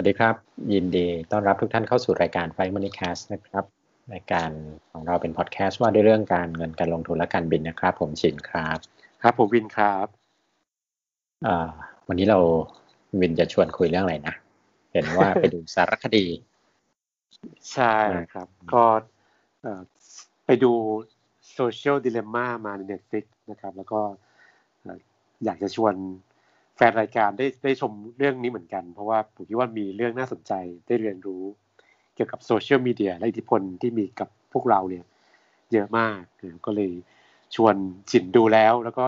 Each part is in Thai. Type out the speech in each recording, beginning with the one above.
วัสดีครับ ยินดีต้อนรับทุกท่านเข้าสู่รายการ Fly Money Cast นะครับรายการของเราเป็นพอดแคสต์ว่าด้วยเรื่องการเงินการลงทุนและการบินนะครับ ผมชินครับ ครับผมวินครับวันนี้เราวินจะชวนคุยเรื่องอะไรนะ เห็นว่าไปดูสารคดี ใช่ครับ ก็ไปดู Social Dilemma มาใน Netflix นะครับ แล้วก็อยากจะชวน แฟนรายการได้ได้ชมเรื่องนี้เหมือนกัน เพราะว่าผมคิดว่ามีเรื่องน่าสนใจได้เรียนรู้ เกี่ยวกับโซเชียลมีเดียและอิทธิพลที่มีกับพวกเราเนี่ย เยอะมากก็เลยชวนฉินดูแล้ว แล้วก็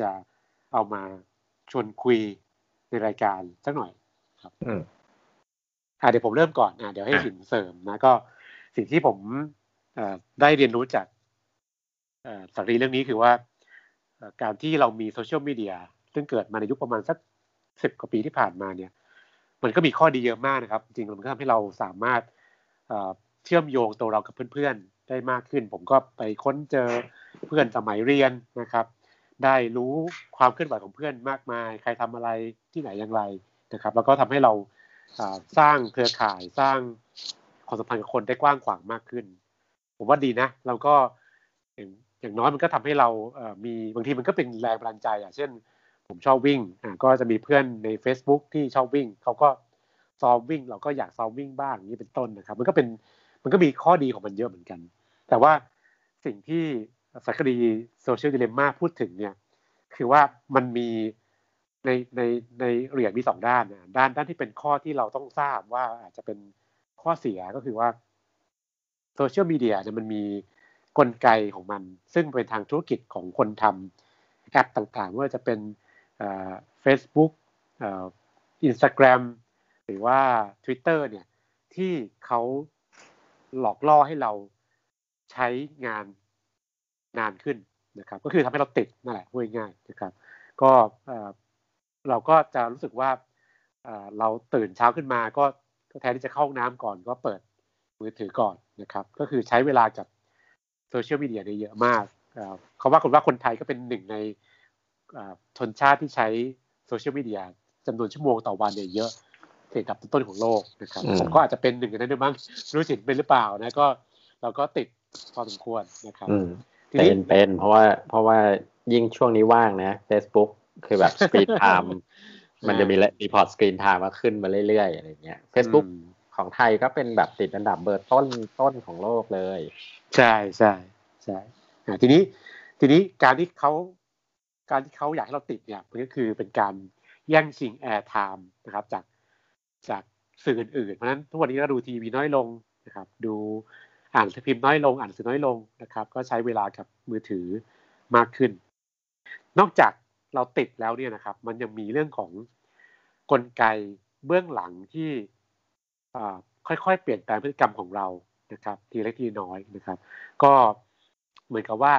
จะเอามาชวนคุยในรายการสักหน่อยครับอ่าเดี๋ยวผมเริ่มก่อนอ่าเดี๋ยวให้ฉินเสริมนะก็สิ่งที่ผมได้เรียนรู้จากสารีเรื่องนี้คือว่าการที่เรามีโซเชียลมีเดีย ซึ่งเกิดมาในยุคประมาณสักสิบกว่าปีที่ผ่านมาเนี่ย มันก็มีข้อดีเยอะมากนะครับ จริงๆมันก็ทำให้เราสามารถเชื่อมโยงตัวเรากับเพื่อนๆได้มากขึ้น ผมก็ไปค้นเจอเพื่อนสมัยเรียนนะครับ ได้รู้ความเคลื่อนไหวของเพื่อนมากมาย ใครทำอะไรที่ไหนอย่างไรนะครับ แล้วก็ทำให้เราสร้างเครือข่ายสร้างความสัมพันธ์กับคนได้กว้างขวางมากขึ้น ผมว่าดีนะเราก็อย่างน้อยมันก็ทำให้เรามีบางทีมันก็เป็นแรงบันดาลใจอะเช่น ผมชอบวิ่งอ่าก็จะมีเพื่อนใน Facebook ที่ชอบวิ่งเขาก็ซ้อมวิ่ง เราก็อยากซ้อมวิ่งบ้างนี้เป็นต้นนะครับ มันก็เป็นมันก็มีข้อดีของมันเยอะเหมือนกัน แต่ว่าสิ่งที่สักคดีโซเชียลดิเลม่าพูดถึงเนี่ยคือว่ามันมีในในในเหรียญมีสองด้านนะด้านด้านที่เป็นข้อที่เราต้องทราบว่าอาจจะเป็นข้อเสียก็คือว่าโซเชียลมีเดียเนี่ยมันมีกลไกของมัน ซึ่งเป็นทางธุรกิจของคนทำแอปต่างๆว่าจะเป็น Facebook Instagram หรือว่า Twitter เนี่ยที่เขาหลอกล่อให้เราใช้งานนานขึ้นนะครับ ก็คือทำให้เราติดนั่นแหละพูดง่ายๆนะครับ ก็เราก็จะรู้สึกว่าเราตื่นเช้าขึ้นมาก็แทนที่จะเข้าห้องน้ำก่อนก็เปิดมือถือก่อนนะครับ ก็คือใช้เวลากับโซเชียลมีเดียเยอะมากเขาว่าคนว่าคนไทยก็เป็นหนึ่งใน ชนชาติที่ใช้โซเชียลมีเดียจำนวนชั่วโมงต่อวันเนี่ยเยอะเทียบกับต้นของโลกนะครับผมก็อาจจะเป็นหนึ่งในนั้นด้วยมั้งรู้สิเป็นหรือเปล่านะก็เราก็ติดพอสมควรนะครับเป็นเป็นเพราะว่าเพราะว่ายิ่งช่วงนี้ว่างนะ Facebook คือแบบ screen time มันจะมี report screen time มาขึ้นมาเรื่อยๆอะไรเงี้ย Facebook ของไทยก็เป็นแบบติดอันดับเบอร์ต้นต้นของโลกเลย ใช่ใช่ใช่ทีนี้ทีนี้การที่เขา การที่เขาอยากให้เราติดเนี่ยมันก็คือเป็นการแย่งชิง airtime นะครับจากจากสื่ออื่นๆ เพราะฉะนั้นทุกวันนี้เราดูทีวีน้อยลงนะครับ ดูอ่านสพิมพ์น้อยลง อ่านสื่อน้อยลงนะครับ ก็ใช้เวลากับมือถือมากขึ้น นอกจากเราติดแล้วเนี่ยนะครับ มันยังมีเรื่องของกลไกเบื้องหลังที่ค่อยๆ เปลี่ยนแปลงพฤติกรรมของเรานะครับ ทีเล็กทีน้อยนะครับ ก็เหมือนกับว่า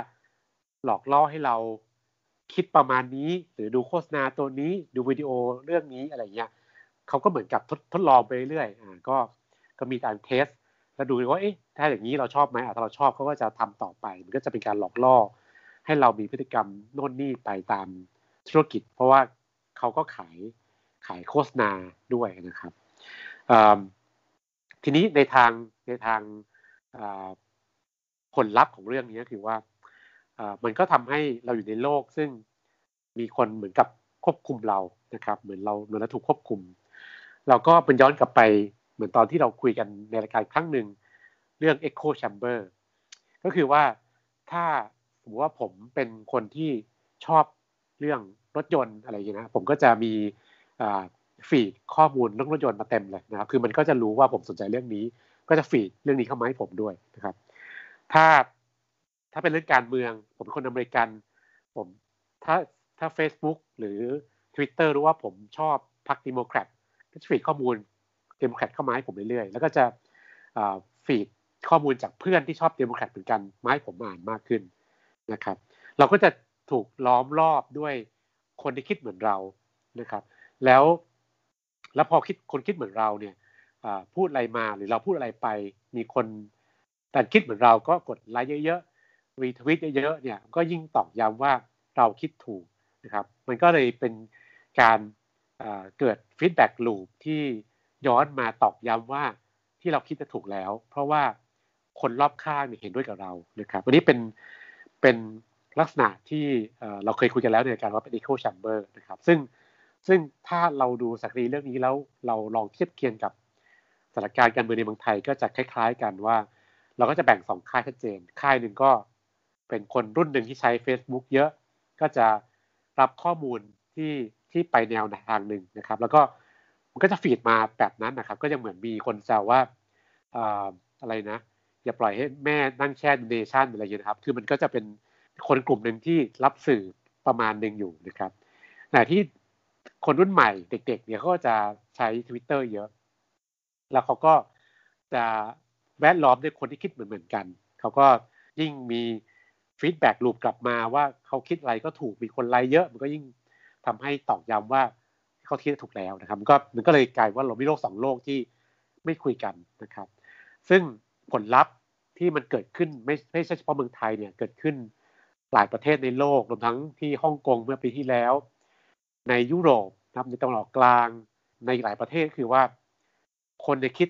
หลอกล่อให้เรา คิดประมาณนี้ หรือดูโฆษณาตัวนี้ดูวิดีโอเรื่องนี้อะไรเงี้ยเขาก็เหมือนกับทดทดลองไปเรื่อยอ่าก็ก็มีการเทสแล้วดูว่าเอ๊ะถ้าอย่างนี้เราชอบไหมถ้าเราชอบเขาก็จะทำต่อไป มันก็จะเป็นการหลอกล่อ ให้เรามีพฤติกรรมโน่นนี่ไปตามธุรกิจ เพราะว่าเขาก็ขายขายโฆษณาด้วยนะครับทีนี้ในทางในทางผลลัพธ์ของเรื่องนี้คือว่า มันก็ทำให้เราอยู่ในโลก ซึ่งมีคนเหมือนกับควบคุมเรานะครับ เหมือนเราเหมือนเราถูกควบคุม เราก็เป็นย้อนกลับไปเหมือนตอนที่เราคุยกันในรายการครั้งหนึ่งเรื่อง Echo Chamber ก็คือว่าถ้าสมมติว่าผมเป็นคนที่ชอบเรื่องรถยนต์อะไรอย่างนี้นะผมก็จะมีฟีดข้อมูลเรื่องรถยนต์มาเต็มเลยนะครับ คือมันก็จะรู้ว่าผมสนใจเรื่องนี้ ก็จะฟีดเรื่องนี้เข้ามาให้ผมด้วยนะครับ ถ้า ถ้าเป็นเรื่องการเมือง ผมเป็นคนอเมริกัน ผมถ้าถ้า Facebook หรือ Twitter รู้ว่าผมชอบพรรคดิโมแครตก็จะ feed ข้อมูลเดโมแครตเข้ามาให้ผมเรื่อยๆ แล้วก็จะ feed ข้อมูลจากเพื่อนที่ชอบเดโมแครตเหมือนกันมาให้ผมอ่านมากขึ้นนะครับ เราก็จะถูกล้อมรอบด้วยคนที่คิดเหมือนเรานะครับ แล้วแล้วพอคิดคนคิดเหมือนเราเนี่ยพูดอะไรมาหรือเราพูดอะไรไปมีคนแต่คิดเหมือนเราก็กดไลค์เยอะ retweet เยอะๆเนี่ยก็ยิ่งตอกย้ำว่าเราคิดถูกนะครับ มันก็เลยเป็นการเกิด feedback loop ที่ย้อนมาตอกย้ำว่าที่เราคิดจะถูกแล้ว เพราะว่าคนรอบข้างเห็นด้วยกับเรานะครับวันนี้เป็นเป็นลักษณะที่เราเคยคุยกันแล้วในการว่าเป็น echo chamber นะครับ ซึ่งซึ่งถ้าเราดูสักรีเรื่องนี้แล้วเราลองเทียบเคียงกับสถานการณ์การเมืองในเมืองไทยก็จะคล้าย ๆ กันว่า เราก็จะแบ่งสองค่ายชัดเจน ค่ายหนึ่งก็ เป็นคนรุ่นหนึ่งที่ใช้ Facebook เยอะ ก็จะรับข้อมูลที่ที่ไปแนวทางหนึ่งนะครับ แล้วก็มันก็จะฟีดมาแบบนั้นนะครับ ก็ยังเหมือนมีคนแซวว่าอะไรนะ อย่าปล่อยให้แม่นั่งแช่เนชั่นอะไรอย่างนี้นะครับ คือมันก็จะเป็นคนกลุ่มหนึ่งที่รับสื่อประมาณหนึ่งอยู่นะครับแต่ที่คนรุ่นใหม่เด็ก ๆ เนี่ยเขาก็จะใช้ Twitter เยอะ แล้วเขาก็จะแวดล้อมด้วยคนที่คิดเหมือนๆกัน เขาก็ยิ่งมี ฟีดแบ็กลูปกลับมาว่าเขาคิดอะไรก็ถูกมีคนไลค์เยอะ มันก็ยิ่งทำให้ตอกย้ำว่าเขาคิดถูกแล้วนะครับมันก็มันก็เลยกลายว่าเรามีโลกสองโลกที่ไม่คุยกันนะครับ ซึ่งผลลัพธ์ที่มันเกิดขึ้นไม่ไม่ใช่เฉพาะเมืองไทยเนี่ยเกิดขึ้นหลายประเทศในโลกรวมทั้งที่ฮ่องกงเมื่อปีที่แล้ว ในยุโรปนะครับในตะวันออกกลางในหลายประเทศคือว่าคนในคิด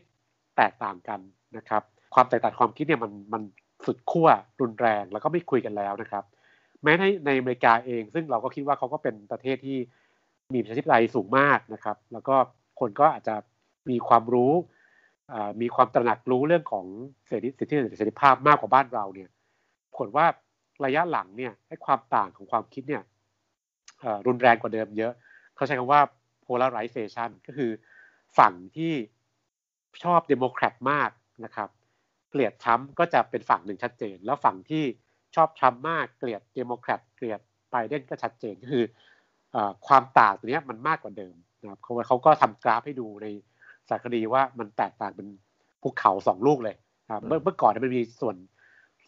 แตกต่างกันนะครับ ความแตกต่างความคิดเนี่ยมันมัน สุดขั้วรุนแรงแล้วก็ไม่คุยกันแล้วนะครับ แม้ในในอเมริกาเอง ซึ่งเราก็คิดว่าเขาก็เป็นประเทศที่มีประชาธิปไตยสูงมากนะครับ แล้วก็คนก็อาจจะมีความรู้มีความตระหนักรู้เรื่องของเสรีสิทธิเสรีภาพมากกว่าบ้านเราเนี่ยผมว่าระยะหลังเนี่ยให้ความต่างของความคิดเนี่ยรุนแรงกว่าเดิมเยอะ เขาใช้คำว่า polarization ก็คือฝั่งที่ชอบเดโมแครตมากนะครับ เกลียดทรัมป์ก็จะเป็นฝั่งหนึ่งชัดเจน แล้วฝั่งที่ชอบทรัมป์มากเกลียดเดโมแครตเกลียดไบเดนก็ชัดเจนก็คือความต่างตัวนี้มันมากกว่าเดิมนะครับเขาเขาก็ทำกราฟให้ดูในสารคดีว่ามันแตกต่างเป็นภูเขาสองลูกเลยครับเมื่อเมื่อก่อนมันมีส่วน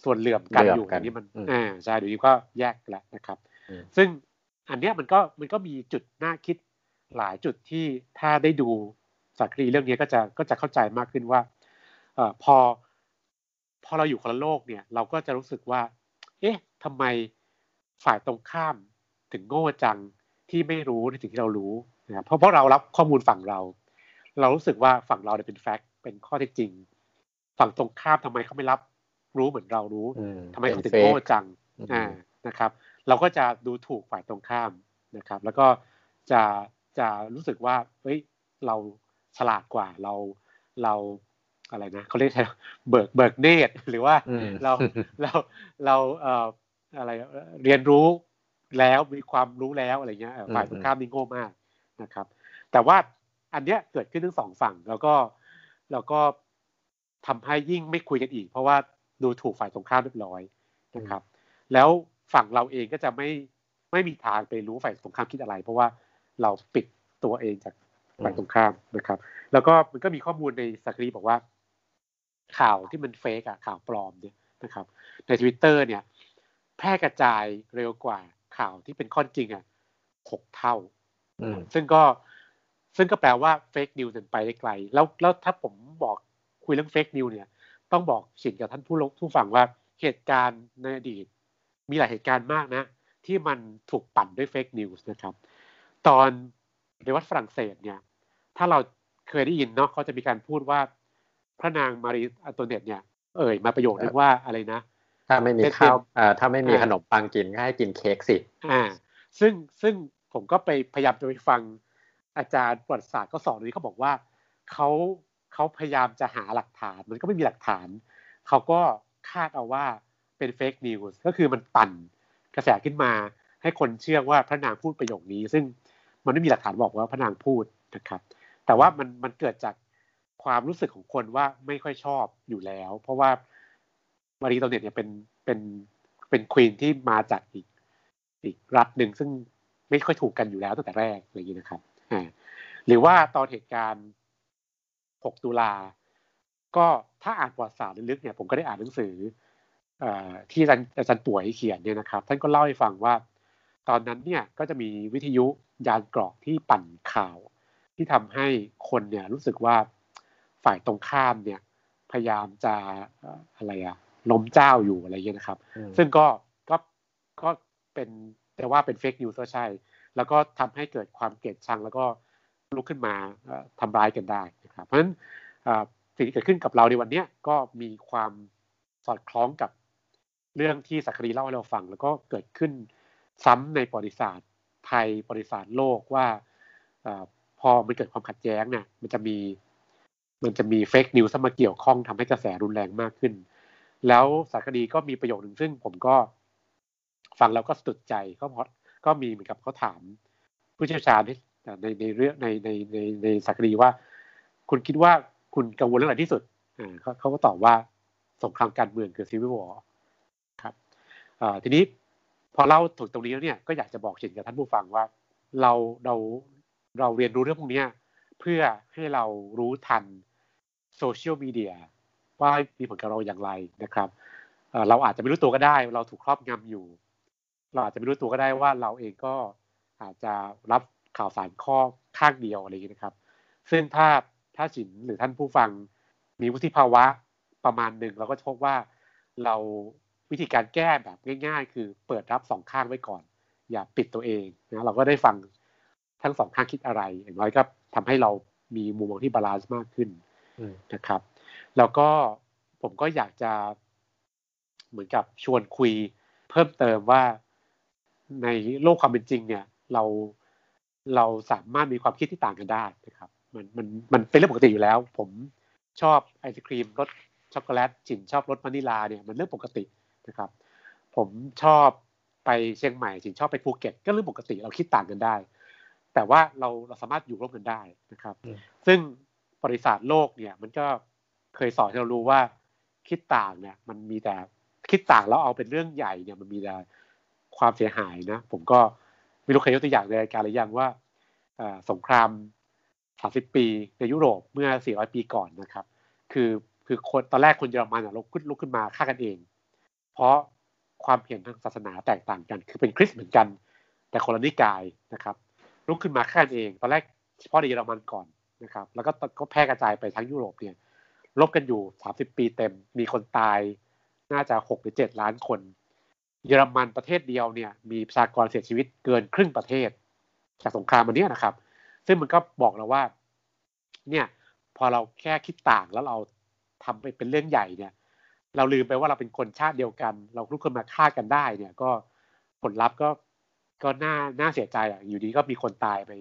ส่วนเหลื่อมกันอยู่อันนี้มันอ่าใช่เดี๋ยวนี้ก็แยกแล้วนะครับ ซึ่งอันเนี้ยมันก็มันก็มีจุดน่าคิดหลายจุดที่ถ้าได้ดูสารคดีเรื่องนี้ก็จะก็จะเข้าใจมากขึ้นว่าเอ่อพอ พอเราอยู่คนละโลกเนี่ย เราก็จะรู้สึกว่า เอ๊ะทำไมฝ่ายตรงข้ามถึงโง่จังที่ไม่รู้ในสิ่งที่เรารู้นะเพราะเพราะเรารับข้อมูลฝั่งเรา เรารู้สึกว่าฝั่งเราเนี่ยเป็นแฟกต์เป็นข้อเท็จจริง ฝั่งตรงข้ามทำไมเขาไม่รับรู้เหมือนเรารู้ทำไมเขาถึงโง่จังอ่านะครับ เราก็จะดูถูกฝ่ายตรงข้ามนะครับ แล้วก็จะจะรู้สึกว่าเฮ้ยเราฉลาดกว่าเราเรา อะไรนะเขาเรียกเบิกเบิกเนตรหรือว่าเราเราเราเอ่ออะไรเรียนรู้แล้วมีความรู้แล้วอะไรเงี้ยฝ่ายตรงข้ามนี่โง่มากนะครับ แต่ว่าอันเนี้ยเกิดขึ้นทั้งสองฝั่งแล้วก็แล้วก็ทำให้ยิ่งไม่คุยกันอีก เพราะว่าดูถูกฝ่ายตรงข้ามเรียบร้อยนะครับ แล้วฝั่งเราเองก็จะไม่ไม่มีทางไปรู้ฝ่ายตรงข้ามคิดอะไร เพราะว่าเราปิดตัวเองจากฝ่ายตรงข้ามนะครับ แล้วก็มันก็มีข้อมูลในสารคดีบอกว่า ข่าวที่มัน fake อะข่าวปลอมเนี่ยนะครับในทวิตเตอร์เนี่ยแพร่กระจายเร็วกว่าข่าวที่เป็นข้อจริงอะหกเท่าซึ่งก็ซึ่งก็แปลว่า fake news ไปได้ไกล แล้วแล้วถ้าผมบอกคุยเรื่อง fake news เนี่ย ต้องบอกจินกับท่านผู้ลงผู้ฟังว่าเหตุการณ์ในอดีต มีหลายเหตุการณ์มากนะ ที่มันถูกปั่นด้วยเฟกนิวส์นะครับ ตอนในวัดฝรั่งเศสเนี่ย ถ้าเราเคยได้ยินเนาะเขาจะมีการพูดว่าพ ระนางมารีอันโตเนตเนี่ยเอ่ยมาประโยคนึงว่าอะไรนะ ถ้าไม่มีข้าวอ่าถ้าไม่มีขนมปังกินก็ให้กินเค้กสิอ่าซึ่งซึ่งผมก็ไปพยายามจะไปฟังอาจารย์ประวัติศาสตร์ก็สอนนี้เขาบอกว่าเขาเขาพยายามจะหาหลักฐาน มันก็ไม่มีหลักฐาน เขาก็คาดเอาว่าเป็น fake news ก็คือมันปั่นกระแสขึ้นมา ให้คนเชื่อว่าพระนางพูดประโยคนี้ ซึ่งมันไม่มีหลักฐานบอกว่าพระนางพูดนะครับ แต่ว่ามันมันเกิดจาก ความรู้สึกของคนว่าไม่ค่อยชอบอยู่แล้ว เพราะว่ามารีอองตัวเนตเนี่ยเป็นเป็นเป็น queen ที่มาจากอีกอีกรัฐหนึ่งซึ่งไม่ค่อยถูกกันอยู่แล้วตั้งแต่แรกอะไรอย่างนี้นะครับอ่าหรือว่าตอนเหตุการณ์ 6 ตุลา ก็ถ้าอ่านประวัติศาสตร์ลึกๆเนี่ยผมก็ได้อ่านหนังสือที่อาจารย์ป่วยเขียนเนี่ยนะครับ ท่านก็เล่าให้ฟังว่า ตอนนั้นเนี่ยก็จะมีวิทยุยานกรอกที่ปั่นข่าว ที่ทำให้คนเนี่ยรู้สึกว่า ฝ่ายตรงข้ามเนี่ยพยายามจะอะไรอะล้มเจ้าอยู่อะไรเงี้ยนะครับ ซึ่งก็ก็ก็เป็นแต่ว่าเป็นเฟกนิวส์ก็ใช่ แล้วก็ทำให้เกิดความเกลียดชัง แล้วก็ลุกขึ้นมาทำร้ายกันได้นะครับเพราะฉะนั้นสิ่งที่เกิดขึ้นกับเราในวันนี้ก็มีความสอดคล้องกับเรื่องที่สักรีเล่าให้เราฟัง แล้วก็เกิดขึ้นซ้ำในประวัติศาสตร์ไทยประวัติศาสตร์โลกว่าอพอมันเกิดความขัดแย้งเนี่ยมันจะมี มันจะมีเฟกนิวส์มาเกี่ยวข้องทำให้กระแสรุนแรงมากขึ้น แล้วสารคดีก็มีประโยคหนึ่งซึ่งผมก็ฟังแล้วก็สะดุดใจก็เพราะก็มีเหมือนกับเขาถาม ผู้เชี่ยวชาญในในเรื่องในในในในสารคดีว่า คุณคิดว่าคุณกังวลเรื่องอะไรที่สุดอ่าเขาเขาก็ตอบว่าสงครามการเมืองคือ civil war ครับอ่าทีนี้พอเล่าถึงตรงนี้แล้วเนี่ยก็อยากจะบอกจินกับท่านผู้ฟังว่า เราเราเราเรียนรู้เรื่องพวกนี้เพื่อให้เรารู้ทัน โซเชียลมีเดียว่ามีผลกับเราอย่างไรนะครับเราอาจจะไม่รู้ตัวก็ได้ เราถูกครอบงำอยู่ เราอาจจะไม่รู้ตัวก็ได้ว่าเราเองก็อาจจะรับข่าวสารข้อข้างเดียวอะไรอย่างนี้นะครับ ซึ่งถ้าถ้าสินหรือท่านผู้ฟังมีวุฒิภาวะประมาณหนึ่งเราก็พบว่าเราวิธีการแก้แบบง่าย ๆ คือเปิดรับสองข้างไว้ก่อน อย่าปิดตัวเองนะเราก็ได้ฟังทั้งสองข้างคิดอะไร อย่างน้อยก็ทำให้เรามีมุมมองที่ balance มากขึ้น นะครับ แล้วก็ผมก็อยากจะเหมือนกับชวนคุยเพิ่มเติมว่าในโลกความเป็นจริงเนี่ย เราเราสามารถมีความคิดที่ต่างกันได้นะครับ มันมันมันเป็นเรื่องปกติอยู่แล้ว ผมชอบไอศครีมรสช็อกโกแลตจินชอบรสวานิลาเนี่ยมันเรื่องปกตินะครับ ผมชอบไปเชียงใหม่จินชอบไปภูเก็ตก็เรื่องปกติเราคิดต่างกันได้ แต่ว่าเราเราสามารถอยู่ร่วมกันได้นะครับ ซึ่ง บริษัทโลกเนี่ยมันก็เคยสอนให้เรารู้ว่าคิดต่างเนี่ยมันมีแต่คิดต่างแล้วเอาเป็นเรื่องใหญ่เนี่ยมันมีแต่ความเสียหายนะ ผมก็ไม่รู้เคยยกตัวอย่างในรายการหรือยังว่าสงคราม 30 ปีในยุโรปเมื่อ 400 ปีก่อนนะครับ คือคือคนตอนแรกคนเยอรมันลุกขึ้นลุกขึ้นมาฆ่ากันเอง เพราะความเห็นทางศาสนาแตกต่างกัน คือเป็นคริสต์เหมือนกัน แต่คนละนิกายนะครับลุกขึ้นมาฆ่ากันเอง ตอนแรกเฉพาะในเยอรมันก่อน นะครับแล้วก็ก็แพร่กระจายไปทั้งยุโรปเนี่ยลบกันอยู่ 30 ปีเต็ม มีคนตายน่าจะ 6 หรือ 7 ล้านคน เยอรมันประเทศเดียวเนี่ยมีประชากรเสียชีวิตเกินครึ่งประเทศ จากสงครามมันเนี้ยนะครับ ซึ่งมันก็บอกเราว่าเนี่ยพอเราแค่คิดต่างแล้วเราทำไปเป็นเรื่องใหญ่เนี่ย เราลืมไปว่าเราเป็นคนชาติเดียวกัน เราทุกคนมาฆ่ากันได้เนี่ย ก็ผลลัพธ์ก็ก็น่าน่าเสียใจอะอยู่ดีก็มีคนตายไป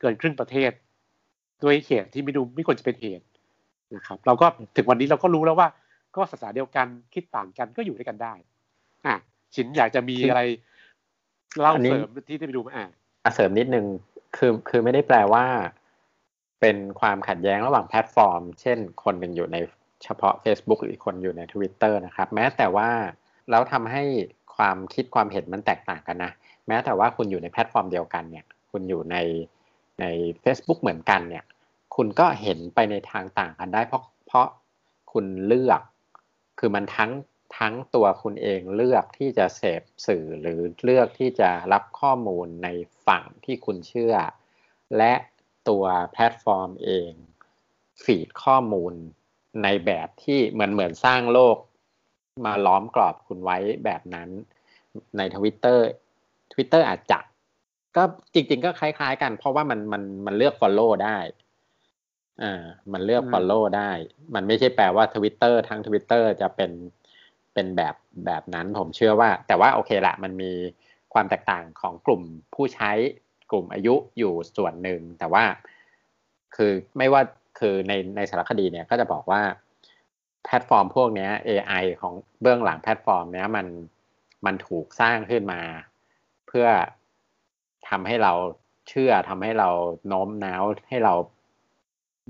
เกินครึ่งประเทศ ด้วยเหตุที่ไม่ดูไม่ควรจะเป็นเหตุนะครับ เราก็ถึงวันนี้เราก็รู้แล้วว่า ก็ศาสนาเดียวกันคิดต่างกันก็อยู่ด้วยกันได้ อะชินอยากจะมีอะไรเล่าเสริมที่ได้ไปดูมาอะเสริมนิดนึงคือคือไม่ได้แปลว่าเป็นความขัดแย้งระหว่างแพลตฟอร์ม เช่น คนหนึ่งอยู่ในเฉพาะ Facebook หรืออีกคนอยู่ใน Twitter นะครับ แม้แต่ว่าแล้วทำให้ความคิดความเห็นมันแตกต่างกันนะ แม้แต่ว่าคุณอยู่ในแพลตฟอร์มเดียวกันเนี่ย คุณอยู่ในใน Facebook เหมือนกันเนี่ย คุณก็เห็นไปในทางต่างกันได้ เพราะเพราะคุณเลือก คือมันทั้งทั้งตัวคุณเองเลือกที่จะเสพสื่อหรือเลือกที่จะรับข้อมูลในฝั่งที่คุณเชื่อ และตัวแพลตฟอร์มเอง feed ข้อมูลในแบบที่เหมือนเหมือนสร้างโลก มาล้อมกรอบคุณไว้แบบนั้น ในทวิตเตอร์ทวิตเตอร์อาจจะก็จริง ๆ ก็คล้าย ๆ กัน เพราะว่ามันมันมันเลือก Follow ได้ อ่ามันเลือก Follow ได้ มันไม่ใช่แปลว่าทวิตเตอร์ทั้งทวิตเตอร์จะเป็นเป็นแบบแบบนั้นผมเชื่อว่า แต่ว่าโอเคละมันมีความแตกต่างของกลุ่มผู้ใช้กลุ่มอายุอยู่ส่วนหนึ่ง แต่ว่าคือไม่ว่าคือในในสารคดีเนี่ยก็จะบอกว่าแพลตฟอร์มพวกนี้ AI ของเบื้องหลังแพลตฟอร์มเนี้ยมันมันถูกสร้างขึ้นมา เพื่อทำให้เราเชื่อทำให้เราโน้มน้าวให้เรา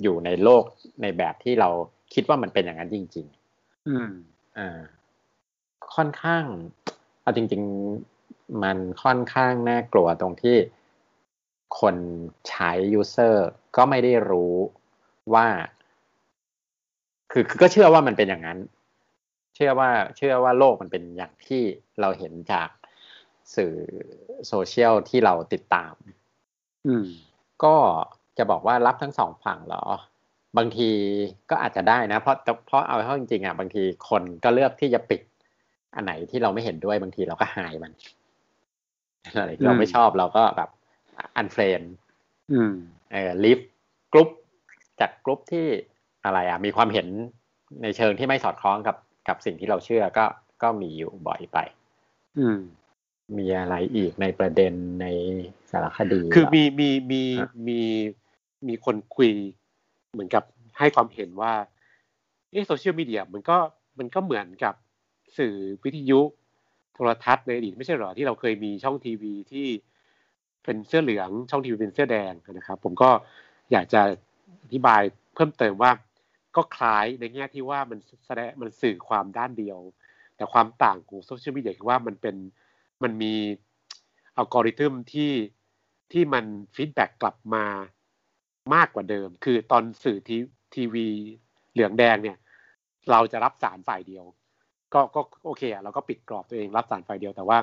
อยู่ในโลกในแบบที่เราคิดว่ามันเป็นอย่างนั้นจริง ๆ อืมอ่าค่อนข้างเอาจริง ๆ มันค่อนข้างน่ากลัวตรงที่คนใช้ยูเซอร์ก็ไม่ได้รู้ว่า คือคือก็เชื่อว่ามันเป็นอย่างนั้น เชื่อว่า เชื่อว่าโลกมันเป็นอย่างที่เราเห็นจากสื่อโซเชียลที่เราติดตาม อืม ก็ จะบอกว่ารับทั้งสองฝั่งเหรอ บางทีก็อาจจะได้นะ เพราะเพราะเอาเข้าจริงๆอะบางทีคนก็เลือกที่จะปิด อันไหนที่เราไม่เห็นด้วยบางทีเราก็หายมันอะไรที่เราไม่ชอบเราก็แบบ unfriend เออ leave group จากกลุ่มที่อะไรอะ มีความเห็นในเชิงที่ไม่สอดคล้องกับกับสิ่งที่เราเชื่อก็ก็มีอยู่บ่อยไป อืม มีอะไรอีกในประเด็นในสารคดี คือมีมีมีมี มีคนคุยเหมือนกับให้ความเห็นว่าโซเชียลมีเดียมันก็มันก็เหมือนกับสื่อวิทยุโทรทัศน์ในอดีตไม่ใช่หรอที่เราเคยมีช่องทีวีที่เป็นเสื้อเหลืองช่องทีวีเป็นเสื้อแดงนะครับ ผมก็อยากจะอธิบายเพิ่มเติมว่า ก็คล้ายในแง่ที่ว่ามันแสดงมันสื่อความด้านเดียว แต่ความต่างของโซเชียลมีเดียคือว่ามันเป็นมันมีอัลกอริทึมที่ที่มัน feedback กลับมา มากกว่าเดิม คือตอนสื่อทีทีวีเหลืองแดงเนี่ย เราจะรับสารฝ่ายเดียว ก็ก็โอเคอะเราก็ปิดกรอบตัวเองรับสารฝ่ายเดียวแต่ว่า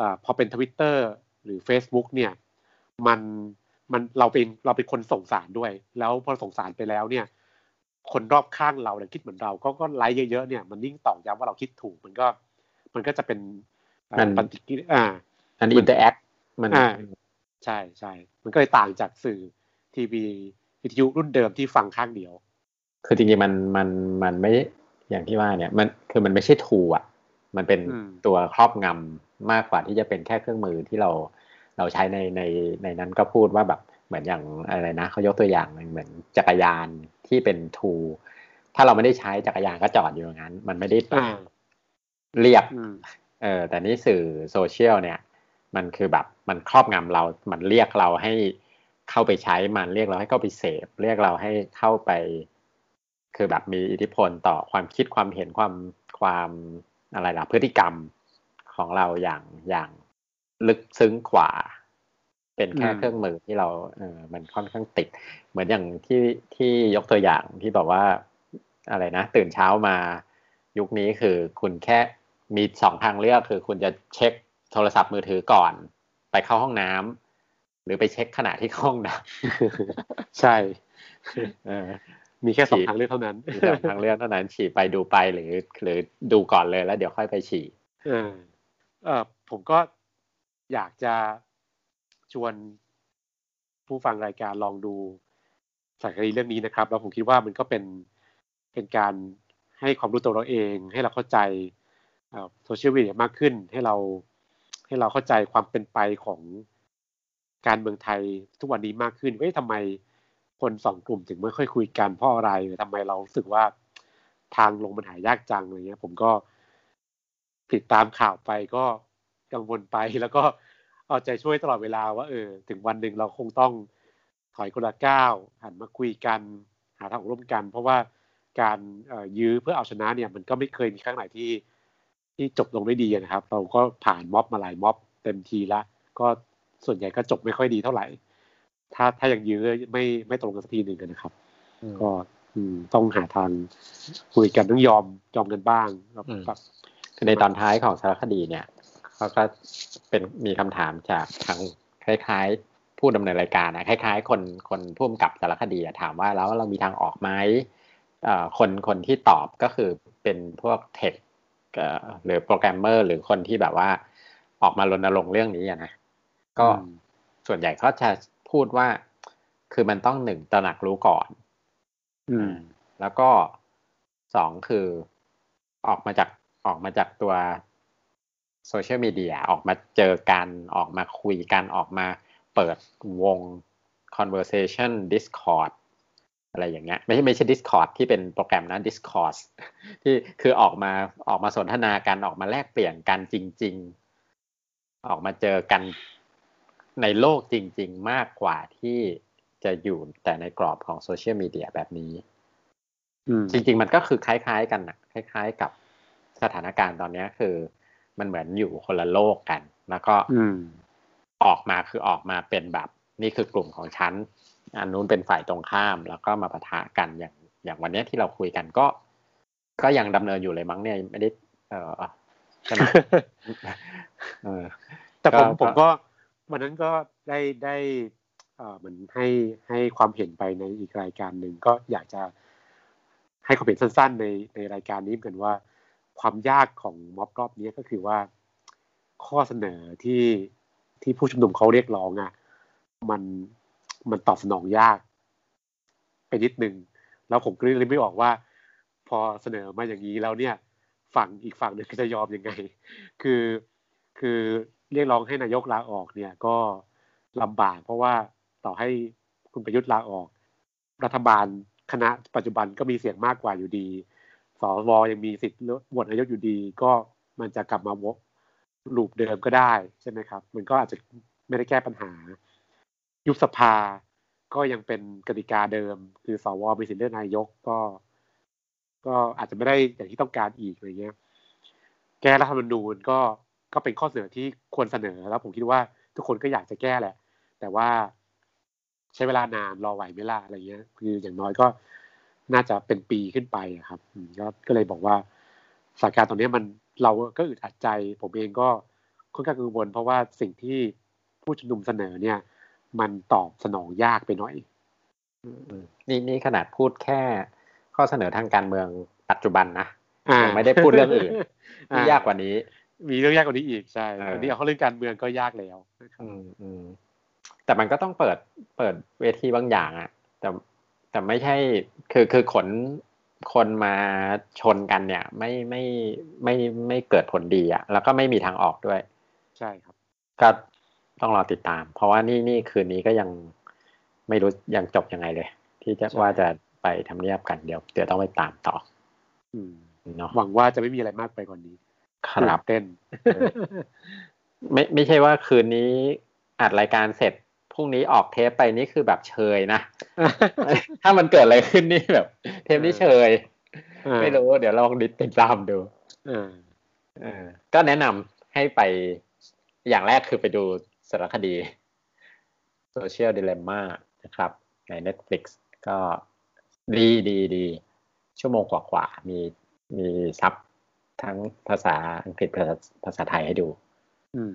อพอเป็นทวิตเตอร์หรือ Facebook เนี่ยมันมันเราเป็นเราเป็นคนส่งสารด้วย แล้วพอส่งสารไปแล้วเนี่ย คนรอบข้างเราเนี่ยคิดเหมือนเรา ก็ก็ไลค์เยอะๆเนี่ยมันยิ่งตอกย้ำว่าเราคิดถูกมันก็มันก็จะเป็นมันปฏิกิริยอ่าอัน interact มันอ่าใช่ใช่มันก็เลยต่างจากสื่อ ทีวีวิทยุรุ่นเดิมที่ฟังข้างเดียว คือจริงๆมันมันมันไม่อย่างที่ว่าเนี่ยมันคือมันไม่ใช่ทูอะ มันเป็นอืมตัวครอบงำมากกว่าที่จะเป็นแค่เครื่องมือที่เราเราใช้ในในในนั้นก็พูดว่าแบบเหมือนอย่างอะไรนะเขายกตัวอย่างหนึ่งเหมือนจักรยานที่เป็นทูถ้าเราไม่ได้ใช้จักรยานก็จอดอยู่อย่างนั้น มันไม่ได้อ่าเรียบอืมเออแต่นี่สื่อโซเชียลเนี่ย มันคือแบบมันครอบงำเรา มันเรียกเราให้ เข้าไปใช้มันเรียกเราให้เข้าไปเสพเรียกเราให้เข้าไป คือแบบมีอิทธิพลต่อความคิดความเห็นความความอะไรล่ะพฤติกรรมของเราอย่างอย่างลึกซึ้งกว่า เป็นแค่เครื่องมือที่เราเออมันค่อนข้างติด เหมือนอย่างที่ที่ยกตัวอย่างที่บอกว่าอะไรนะ ตื่นเช้ามายุคนี้คือคุณแค่มีสองทางเลือกคือคุณจะเช็คโทรศัพท์มือถือก่อน ไปเข้าห้องน้ำ หรือไปเช็คขณะที่เข้าห้องน้ใช่ำเออมีแค่สองฉีดทางเลือกเท่านั้นมีสองทางเลือกเท่านั้น ฉี่ไปดูไปหรือ หรือดูก่อนเลยแล้วเดี๋ยวค่อยไปฉี่เออเออผมก็อยากจะชวนผู้ฟังรายการลองดูสารคดีเรื่องนี้นะครับ แล้วผมคิดว่ามันก็เป็นเป็นการให้ความรู้ตัวเราเอง ให้เราเข้าใจโซเชียลมีเดียมากขึ้น ให้เราให้เราเข้าใจความเป็นไปของ การเมืองไทยทุกวันนี้มากขึ้นเอ้ยทำไมคนสองกลุ่มถึงไม่ค่อยคุยกันเพราะอะไรหรือทำไมเรารู้สึกว่าทางลงมันหายากจังอะไรเงี้ย ผมก็ติดตามข่าวไปก็กังวลไปแล้วก็เอาใจช่วยตลอดเวลาว่าเออ ถึงวันหนึ่งเราคงต้องถอยคนละก้าวหันมาคุยกันหาทางร่วมกัน เพราะว่าการยื้อเพื่อเอาชนะเนี่ย มันก็ไม่เคยมีครั้งไหนที่ที่จบลงได้ดีนะครับ เราก็ผ่านม็อบมาหลายม็อบเต็มทีละก็ ส่วนใหญ่ก็จบไม่ค่อยดีเท่าไหร่ ถ้าถ้ายังยื้อไม่ไม่ตรงกันสักทีหนึ่งอะนะครับ ก็อืมต้องหาทางคุยกันต้องยอมยอมกันบ้างแบบอืมแบบคือในตอนท้ายของสารคดีเนี่ยเขาก็เป็นมีคำถามจากทางคล้ายๆ ผู้ดำเนินรายการนะคล้าย ๆ คนคนผู้กำกับสารคดีอะถามว่าแล้วเรามีทางออกไหมเอ่อคนคนที่ตอบก็คือเป็นพวกเทคเอ่อหรือโปรแกรมเมอร์หรือคนที่แบบว่าออกมารณรงค์เรื่องนี้อะนะ ก็อืมส่วนใหญ่เขาจะพูดว่า คือมันต้องหนึ่งตระหนักรู้ก่อน อืม แล้วก็สองคือออกมาจากออกมาจากตัวโซเชียลมีเดียออกมาเจอกันออกมาคุยกันออกมาเปิดวง conversation discord อะไรอย่างเงี้ยไม่ใช่ไม่ใช่ discord ที่เป็นโปรแกรมนะ discourse ที่คือออกมาออกมาสนทนากันออกมาแลกเปลี่ยนกันจริง ๆ ออกมาเจอกัน ในโลกจริง ๆ มากกว่าที่จะอยู่แต่ในกรอบของโซเชียลมีเดียแบบนี้อืมจริง ๆ มันก็คือคล้าย ๆ กันนะคล้าย ๆ กับสถานการณ์ตอนเนี้ยคือ มันเหมือนอยู่คนละโลกกัน แล้วก็อืมออกมาคือออกมาเป็นแบบ นี่คือกลุ่มของฉันอันนู้นเป็นฝ่ายตรงข้าม แล้วก็มาปะทะกันอย่างอย่างวันเนี้ยที่เราคุยกันก็ ก็ยังดำเนินอยู่เลยมั้งเนี่ยไม่ได้ เออใช่ไหมเออแต่ผมก็ผมก็ วันนั้นก็ได้ได้เอ่อเหมือนให้ให้ความเห็นไปในอีกรายการหนึ่งก็อยากจะให้ความเห็นสั้น ๆ ในในรายการนี้เหมือนกันว่า ความยากของม็อบรอบนี้ก็คือว่าข้อเสนอที่ที่ผู้ชุมนุมเขาเรียกร้องอะมันมันตอบสนองยาก ไปนิดนึงแล้วผมก็เลยไม่ออกว่า พอเสนอมาอย่างนี้แล้วเนี่ย ฝั่งอีกฝั่งหนึ่งจะยอมยังไง คือคือ เรียกร้องให้นายกลาออกเนี่ยก็ลำบากเพราะว่าต่อให้คุณประยุทธ์ลาออก รัฐบาลคณะปัจจุบันก็มีเสียงมากกว่าอยู่ดีสวยังมีสิทธิ์โหวตนายกอยู่ดี ก็มันจะกลับมาวกลูปเดิมก็ได้ใช่ไหมครับ มันก็อาจจะไม่ได้แก้ปัญหา ยุบสภาก็ยังเป็นกติกาเดิม คือสวมีสิทธิ์เลือกนายกก็ ก็อาจจะไม่ได้อย่างที่ต้องการอีกอะไรเงี้ย แก้รัฐธรรมนูญก็ ก็เป็นข้อเสนอที่ควรเสนอแล้วผมคิดว่าทุกคนก็อยากจะแก้แหละ แต่ว่าใช้เวลานานรอไหวไม่ล่ะอะไรเงี้ย คืออย่างน้อยก็น่าจะเป็นปีขึ้นไปครับก็ก็เลยบอกว่าสถานการณ์ตอนนี้มันเราก็อึดอัดใจ ผมเองก็ค่อนข้างกังวลเพราะว่าสิ่งที่ผู้ชุมนุมเสนอเนี่ย มันตอบสนองยากไปหน่อยนี่นี่ขนาดพูดแค่ข้อเสนอทางการเมืองปัจจุบันนะยังไม่ได้พูดเรื่องอื่นที่ยากกว่านี้ มีเรื่องยากกว่านี้อีกใช่ตอนนี้เอาเรื่องการเมืองก็ยากแล้วอืมอืมแต่มันก็ต้องเปิดเปิดเวทีบางอย่างอะแต่แต่ไม่ใช่คือคือขนคนมาชนกันเนี่ย ไม่ไม่ไม่ไม่เกิดผลดีอะแล้วก็ไม่มีทางออกด้วย ใช่ครับ ก็ต้องรอติดตาม เพราะว่านี่นี่คืนนี้ก็ยังไม่รู้ยังจบยังไงเลย ที่จะว่าจะไปทำเนียบกันเดี๋ยวเดี๋ยวต้องไปตามต่ออืมเนาะหวังว่าจะไม่มีอะไรมากไปกว่านนี้ ครับเต้นไม่ไม่ใช่ว่าคืนนี้อัดรายการเสร็จพรุ่งนี้ออกเทปไปนี่คือแบบเชยนะ ถ้ามันเกิดอะไรขึ้นนี่แบบ เทปนี้เชย ไม่รู้ เดี๋ยวลองดิติดตามดูก็แนะนำให้ไปอย่างแรกคือไปดูสารคดี Social Dilemma นะครับ ใน Netflix ก็ดีดีดี ชั่วโมงกว่าๆมีมีซับ ทั้งภาษาอังกฤษภาษาภาษาไทยให้ดูอืม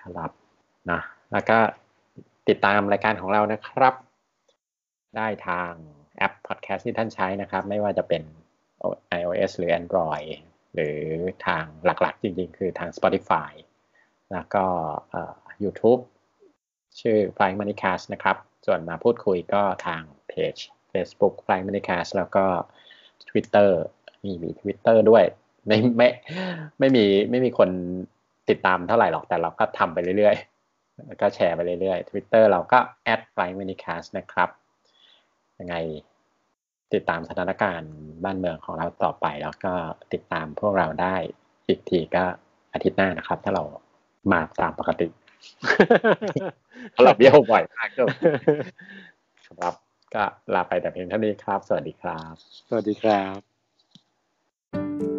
ครับนะแล้วก็ติดตามรายการของเรานะครับ ได้ทางแอปพอดแคสต์ที่ท่านใช้นะครับ ไม่ว่าจะเป็น iOS หรือ Android หรือทางหลักๆ จริงๆ คือทาง Spotify แล้วก็ YouTube ชื่อ Flying Moneycast นะครับ ส่วนมาพูดคุยก็ทางเพจ Facebook Flying Moneycast แล้วก็ Twitter มีมี Twitter ด้วย ไม่ไม่ไม่มีไม่มีคนติดตามเท่าไหร่หรอกแต่เราก็ทำไปเรื่อยๆแล้วก็แชร์ไปเรื่อยๆ Twitter เราก็ a d f l y m a n i c a s t นะครับ ยังไงติดตามสถานการณ์บ้านเมืองของเราต่อไป แล้วก็ติดตามพวกเราได้อีกทีก็อาทิตย์หน้านะครับ ถ้าเรามาตามปกติเราเบี้ยวบ่อยมากครับก็ลาไปแต่เพียงเท่านี้ครับ สวัสดีครับ สวัสดีครับ